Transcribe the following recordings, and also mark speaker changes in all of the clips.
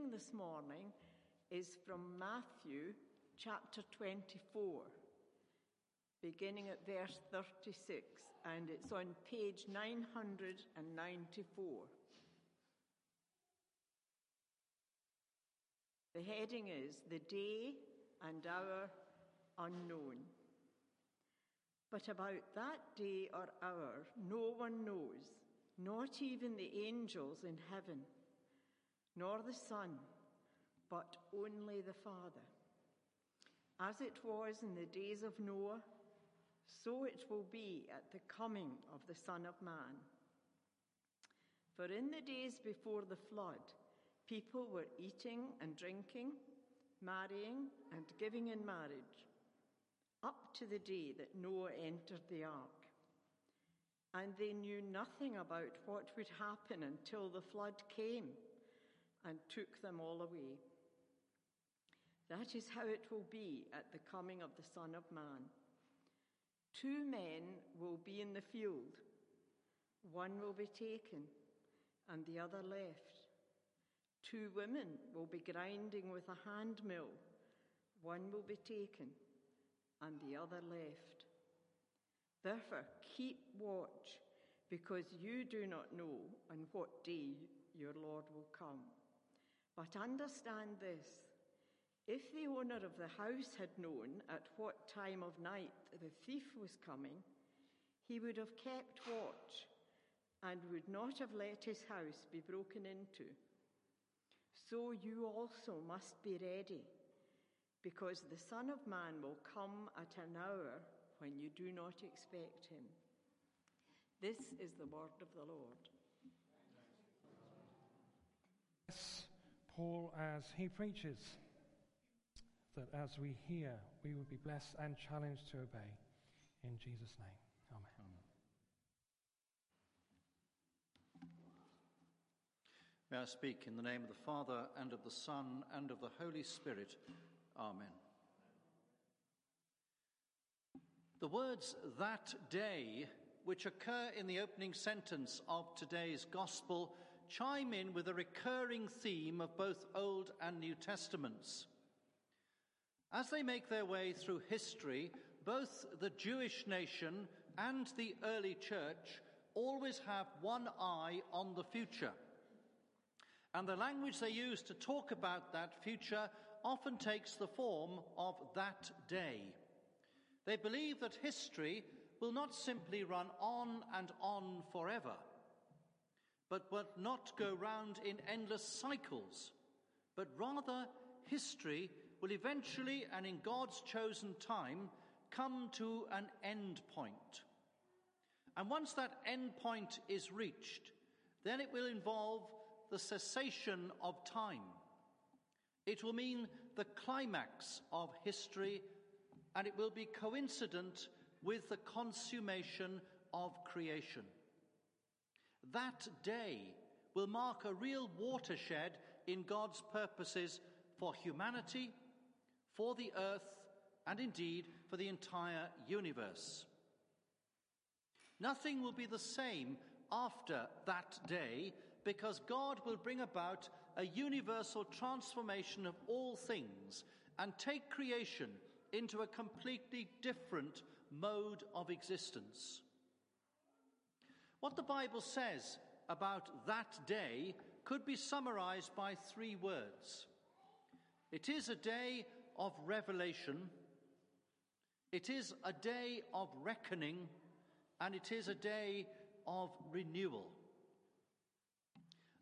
Speaker 1: reading this morning is from Matthew chapter 24, beginning at verse 36, and it's on page 994. The heading is The Day and Hour Unknown. But about that day or hour, no one knows, not even the angels in heaven, nor the Son, but only the Father. As it was in the days of Noah, so it will be at the coming of the Son of Man. For in the days before the flood, People were eating and drinking, marrying and giving in marriage, up to the day that Noah entered the ark. And they knew nothing about what would happen until the flood came and took them all away. That is how it will be at the coming of the Son of Man. Two men will be in the field, one will be taken, and the other left. Two women will be grinding with a hand mill. One will be taken and the other left. Therefore, keep watch, because you do not know on what day your Lord will come. But understand this if the owner of the house had known at what time of night the thief was coming, he would have kept watch and would not have let his house be broken into so you also must be ready, because the Son of Man will come at an hour when you do not expect him. This is the word of the Lord.
Speaker 2: Paul, as he preaches, that as we hear, we would be blessed and challenged to obey. In Jesus' name, Amen. Amen.
Speaker 3: May I speak in the name of the Father, and of the Son, and of the Holy Spirit. Amen. The words that day, which occur in the opening sentence of today's Gospel, chime in with a recurring theme of both Old and New Testaments. As they make their way through history, both the Jewish nation and the early church always have one eye on the future. And the language they use to talk about that future often takes the form of that day. They believe that history will not simply run on and on forever, but will not go round in endless cycles, but rather history will eventually and in God's chosen time come to an end point. And once that end point is reached, then it will involve the cessation of time. It will mean the climax of history, and it will be coincident with the consummation of creation. That day will mark a real watershed in God's purposes for humanity, for the earth, and indeed for the entire universe. Nothing will be the same after that day because God will bring about a universal transformation of all things and take creation into a completely different mode of existence. What the Bible says about that day could be summarized by three words. It is a day of revelation, it is a day of reckoning, and it is a day of renewal.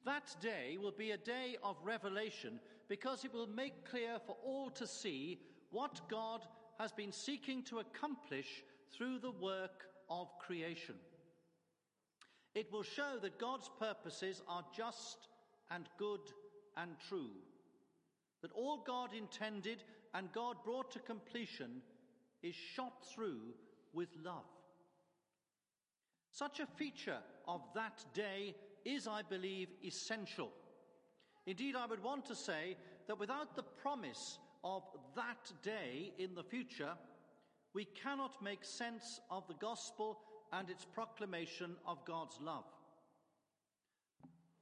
Speaker 3: That day will be a day of revelation because it will make clear for all to see what God has been seeking to accomplish through the work of creation. It will show that God's purposes are just and good and true. That all God intended and God brought to completion is shot through with love. Such a feature of that day is, I believe, essential. Indeed, I would want to say that without the promise of that day in the future, we cannot make sense of the gospel and its proclamation of God's love.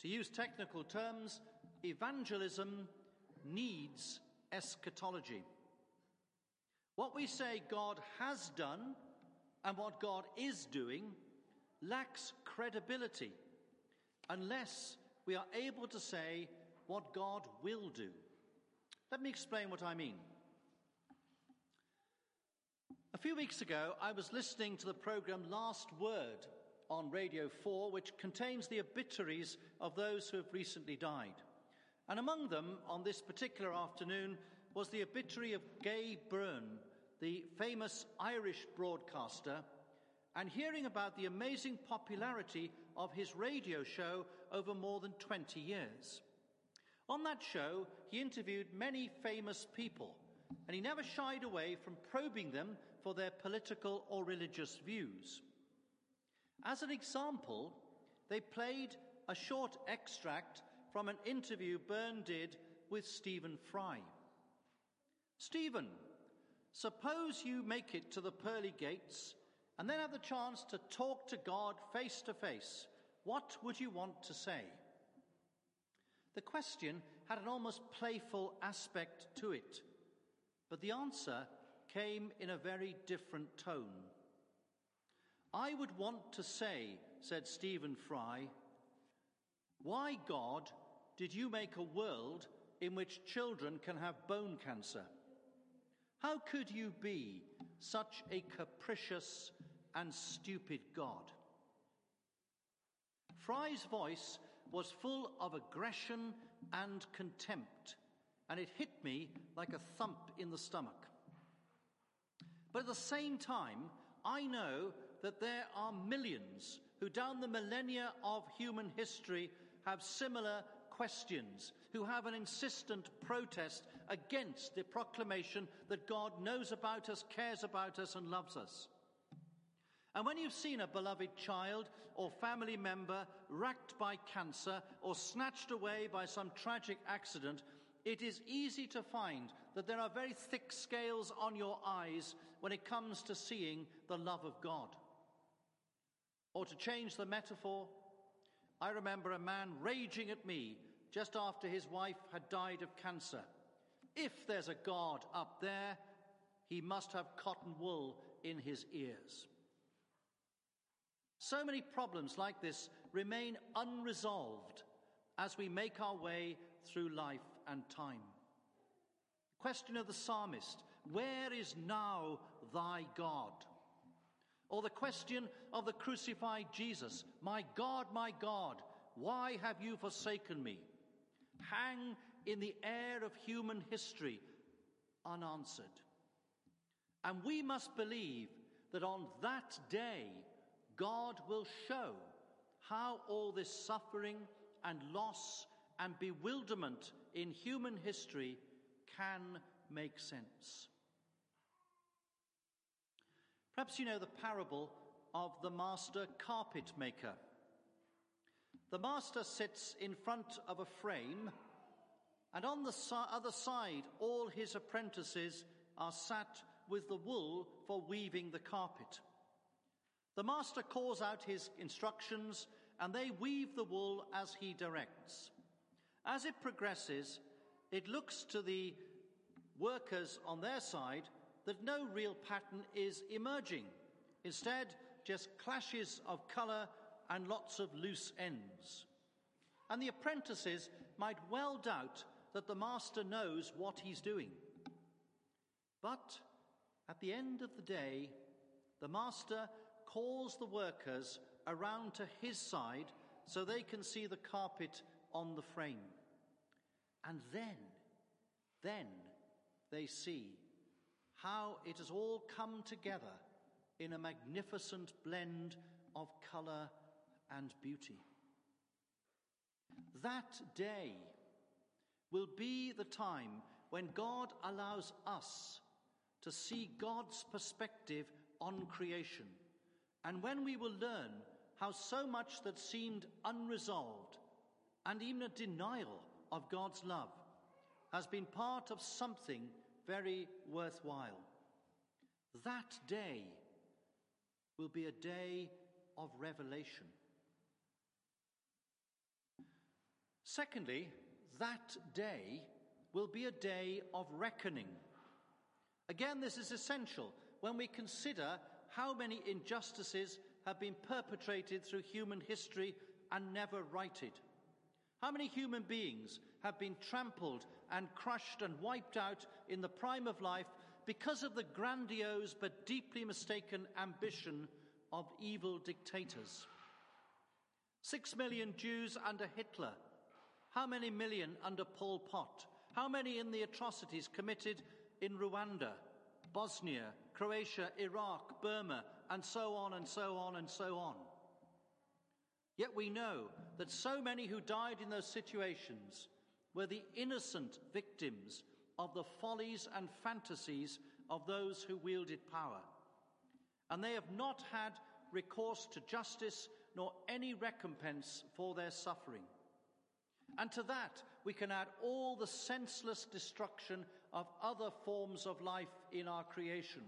Speaker 3: To use technical terms, evangelism needs eschatology. What we say God has done and what God is doing lacks credibility unless we are able to say what God will do. Let me explain what I mean. A few weeks ago, I was listening to the program Last Word on Radio 4, which contains the obituaries of those who have recently died. And among them, on this particular afternoon, was the obituary of Gay Byrne, the famous Irish broadcaster, and hearing about the amazing popularity of his radio show over more than 20 years. On that show, he interviewed many famous people, and he never shied away from probing them for their political or religious views. As an example, they played a short extract from an interview Byrne did with Stephen Fry. Stephen, suppose you make it to the pearly gates and then have the chance to talk to God face to face. What would you want to say? The question had an almost playful aspect to it, but the answer came in a very different tone. I would want to say, said Stephen Fry, why, God, did you make a world in which children can have bone cancer? How could you be such a capricious and stupid God? Fry's voice was full of aggression and contempt, and it hit me like a thump in the stomach. But at the same time, I know that there are millions who, down the millennia of human history, have similar questions, who have an insistent protest against the proclamation that God knows about us, cares about us, and loves us. And when you've seen a beloved child or family member racked by cancer or snatched away by some tragic accident, it is easy to find that there are very thick scales on your eyes when it comes to seeing the love of God. Or to change the metaphor, I remember a man raging at me just after his wife had died of cancer. If there's a God up there, he must have cotton wool in his ears. So many problems like this remain unresolved as we make our way through life and time. The Question of the psalmist Where is now thy God? Or the question of the crucified Jesus My God, my God, why have you forsaken me? Hang in the air of human history unanswered. And we must believe that on that day, God will show how all this suffering and loss and bewilderment in human history can make sense. Perhaps you know the parable of the master carpet maker. The master sits in front of a frame, and on the other side, all his apprentices are sat with the wool for weaving the carpet. The master calls out his instructions, and they weave the wool as he directs. As it progresses, it looks to the workers on their side that no real pattern is emerging. Instead, just clashes of colour and lots of loose ends. And the apprentices might well doubt that the master knows what he's doing. But at the end of the day, the master calls the workers around to his side so they can see the carpet on the frame. And then, then they see how it has all come together in a magnificent blend of colour and beauty. That day will be the time when God allows us to see God's perspective on creation, and when we will learn how so much that seemed unresolved and even a denial of God's love has been part of something very worthwhile. That day will be a day of revelation. Secondly, that day will be a day of reckoning. Again, this is essential when we consider how many injustices have been perpetrated through human history and never righted. How many human beings have been trampled and crushed and wiped out in the prime of life because of the grandiose but deeply mistaken ambition of evil dictators? Six million Jews under Hitler. How many million under Pol Pot? How many in the atrocities committed in Rwanda, Bosnia, Croatia, Iraq, Burma, and so on and so on and so on? Yet we know that so many who died in those situations were the innocent victims of the follies and fantasies of those who wielded power. And they have not had recourse to justice nor any recompense for their suffering. And to that, we can add all the senseless destruction of other forms of life in our creation,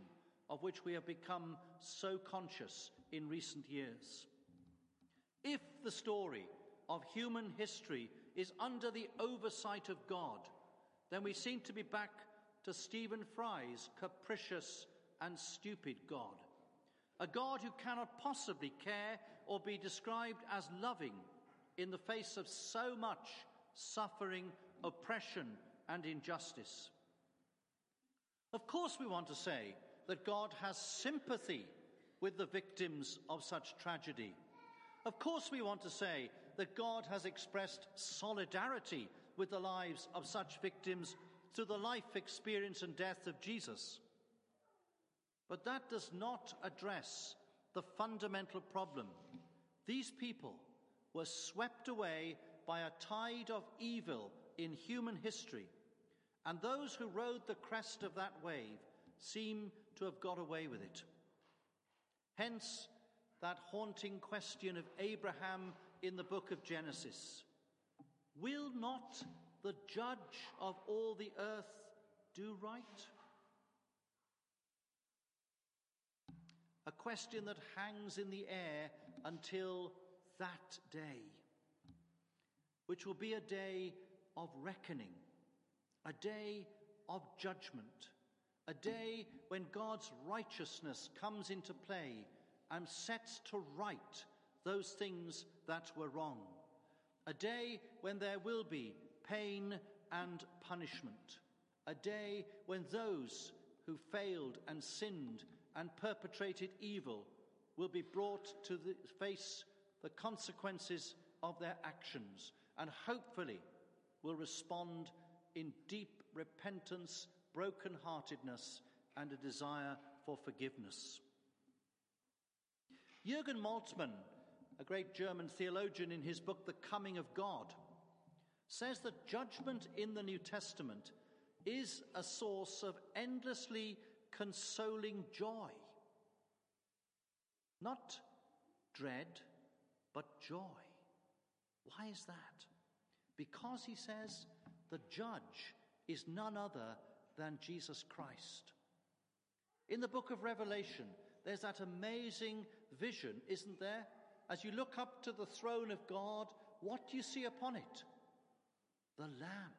Speaker 3: of which we have become so conscious in recent years. If the story of human history is under the oversight of God, then we seem to be back to Stephen Fry's capricious and stupid God. A God who cannot possibly care or be described as loving in the face of so much suffering, oppression, and injustice. Of course, we want to say that God has sympathy with the victims of such tragedy. Of course, we want to say that God has expressed solidarity with the lives of such victims through the life, experience, and death of Jesus. But that does not address the fundamental problem. These people were swept away by a tide of evil in human history, and those who rode the crest of that wave seem to have got away with it. Hence, that haunting question of Abraham in the book of Genesis Will not the judge of all the earth do right? A question that hangs in the air until that day, which will be a day of reckoning, a day of judgment, a day when God's righteousness comes into play and sets to right those things that were wrong. A day when there will be pain and punishment. A day when those who failed and sinned and perpetrated evil will be brought to the face the consequences of their actions and hopefully will respond in deep repentance, broken-heartedness, and a desire for forgiveness. Jürgen Moltmann, a great German theologian in his book The Coming of God, says that judgment in the New Testament is a source of endlessly consoling joy. Not dread, but joy. Why is that? Because he says the judge is none other than Jesus Christ. In the book of Revelation, there's that amazing vision, isn't there? As you look up to the throne of God, what do you see upon it? The Lamb.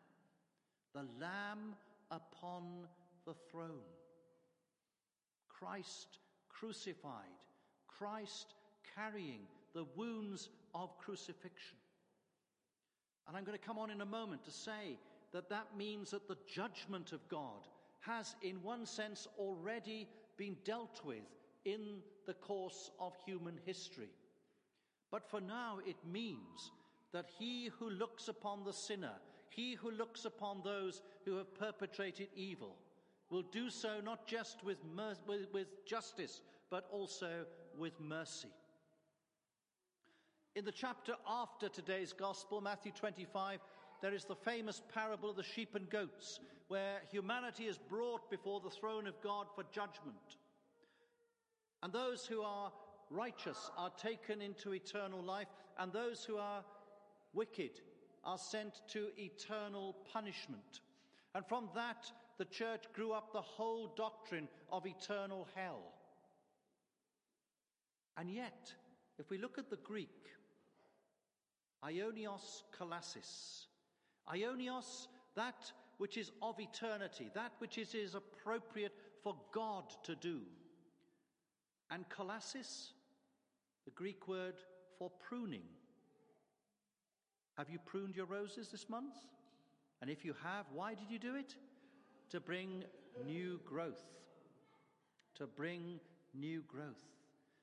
Speaker 3: The Lamb upon the throne. Christ crucified. Christ carrying the wounds of crucifixion. And I'm going to come on in a moment to say that that means that the judgment of God has, in one sense, already been dealt with in the course of human history. But for now, it means that he who looks upon the sinner, he who looks upon those who have perpetrated evil, will do so not just with, mer- with, with justice, but also with mercy. In the chapter after today's gospel, Matthew 25, there is the famous parable of the sheep and goats, where humanity is brought before the throne of God for judgment. And those who are righteous are taken into eternal life, and those who are wicked are sent to eternal punishment. And from that, the church grew up the whole doctrine of eternal hell. And yet, if we look at the Greek, Aionios kolasis, Aionios, that which is of eternity, that which is, is appropriate for God to do. And kolasis, the Greek word for pruning. Have you pruned your roses this month? And if you have, why did you do it? To bring new growth. To bring new growth.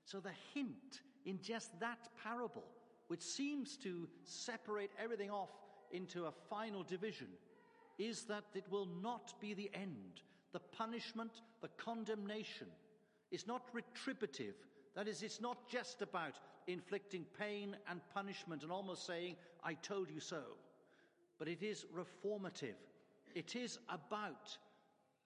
Speaker 3: So the hint in just that parable, which seems to separate everything off into a final division, is that it will not be the end. The punishment, the condemnation is not retributive. That is, it's not just about inflicting pain and punishment and almost saying, I told you so. But it is reformative. It is about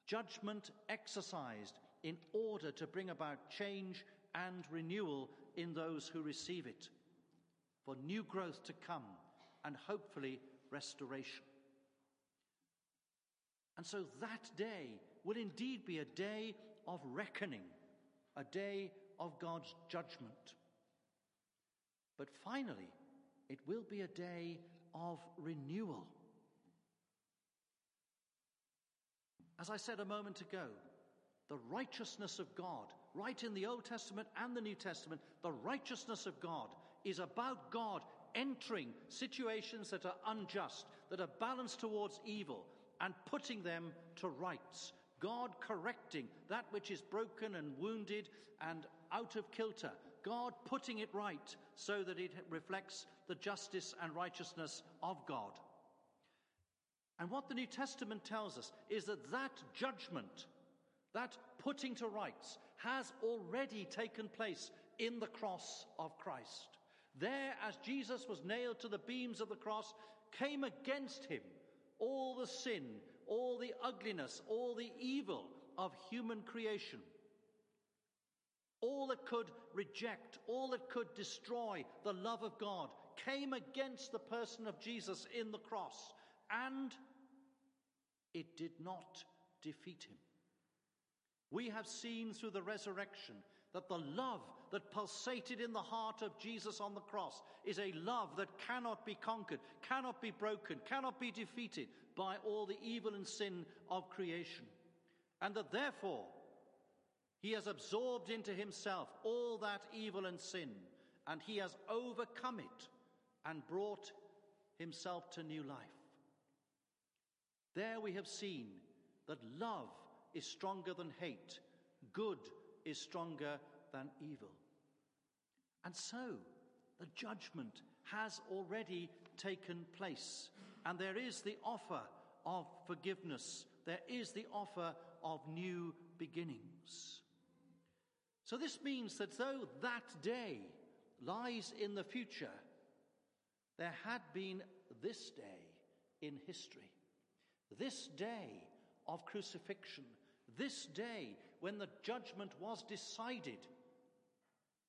Speaker 3: judgment exercised in order to bring about change and renewal in those who receive it, for new growth to come and hopefully restoration. And so that day will indeed be a day of reckoning, a day of God's judgment. But finally, it will be a day of renewal. As I said a moment ago, the righteousness of God, right in the Old Testament and the New Testament, the righteousness of God is about God entering situations that are unjust, that are balanced towards evil, and putting them to rights. God correcting that which is broken and wounded and out of kilter. God putting it right so that it reflects the justice and righteousness of God. And what the New Testament tells us is that that judgment, that putting to rights, has already taken place in the cross of Christ. There, as Jesus was nailed to the beams of the cross, came against him all the sin, all the ugliness, all the evil of human creation. All that could reject, all that could destroy the love of God came against the person of Jesus in the cross, and it did not defeat him. We have seen through the resurrection that the love that pulsated in the heart of Jesus on the cross is a love that cannot be conquered, cannot be broken, cannot be defeated by all the evil and sin of creation. And that therefore, he has absorbed into himself all that evil and sin, and he has overcome it and brought himself to new life. There we have seen that love is stronger than hate, good is stronger than evil. And so, the judgment has already taken place, and there is the offer of forgiveness, there is the offer of new beginnings. So, this means that though that day lies in the future, there had been this day in history, this day of crucifixion, this day when the judgment was decided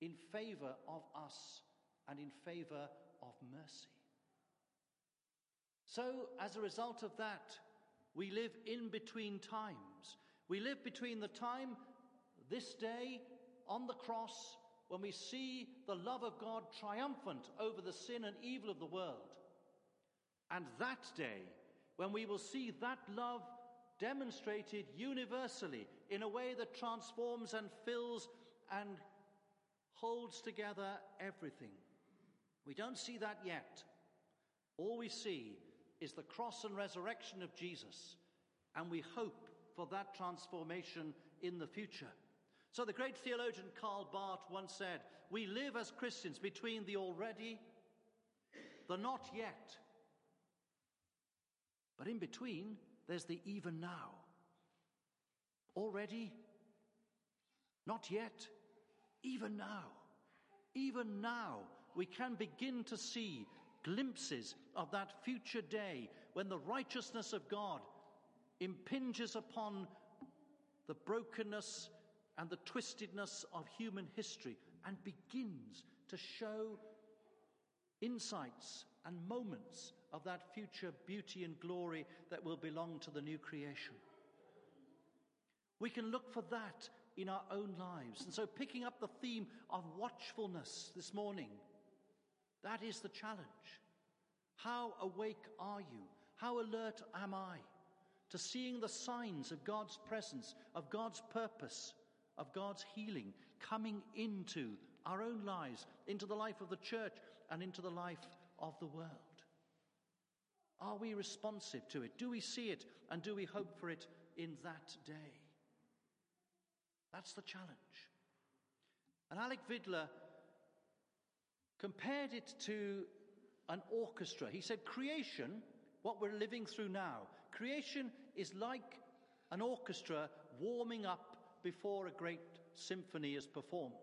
Speaker 3: in favor of us and in favor of mercy. So, as a result of that, we live in between times. We live between the time, this day, on the cross, when we see the love of God triumphant over the sin and evil of the world, and that day, when we will see that love demonstrated universally in a way that transforms and fills and holds together everything. We don't see that yet. All we see is the cross and resurrection of Jesus, and we hope for that transformation in the future. So, the great theologian Karl Barth once said, We live as Christians between the already, the not yet, but in between, there's the even now. Already, not yet, even now. Even now, we can begin to see glimpses of that future day when the righteousness of God impinges upon the brokenness and the twistedness of human history and begins to show insights and moments of that future beauty and glory that will belong to the new creation. We can look for that in our own lives. And so, picking up the theme of watchfulness this morning, that is the challenge. How awake are you? How alert am I to seeing the signs of God's presence, of God's purpose, of God's healing coming into our own lives, into the life of the church, and into the life of the world? Are we responsive to it? Do we see it and do we hope for it in that day? That's the challenge. And Alec Vidler compared it to an orchestra. He said, Creation, what we're living through now, creation is like an orchestra warming up before a great symphony is performed.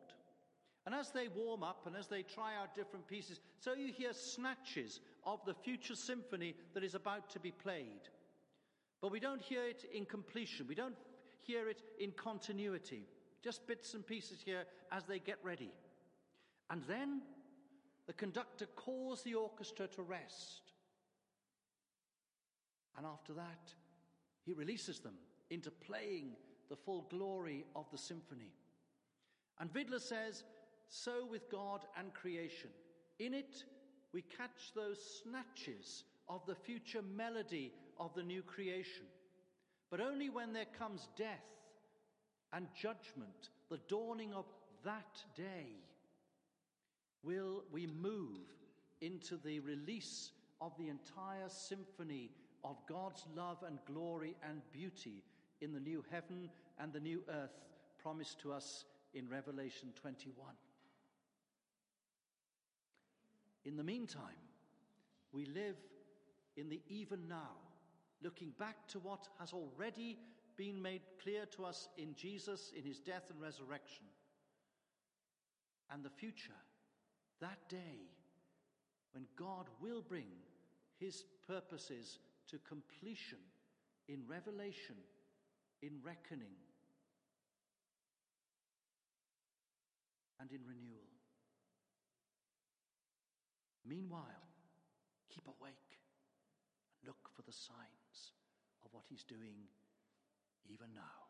Speaker 3: And as they warm up and as they try out different pieces, so you hear snatches of the future symphony that is about to be played. But we don't hear it in completion, we don't hear it in continuity, just bits and pieces here as they get ready. And then the conductor calls the orchestra to rest. And after that, he releases them into playing the full glory of the symphony. And Vidler says, so with God and creation. In it, we catch those snatches of the future melody of the new creation. But only when there comes death and judgment, the dawning of that day, will we move into the release of the entire symphony of God's love and glory and beauty in the new heaven and the new earth promised to us in Revelation 21. In the meantime, we live in the even now, looking back to what has already been made clear to us in Jesus, in his death and resurrection, and the future, that day when God will bring his purposes to completion in revelation, in reckoning, and in renewal. Meanwhile, keep awake and look for the signs of what he's doing even now.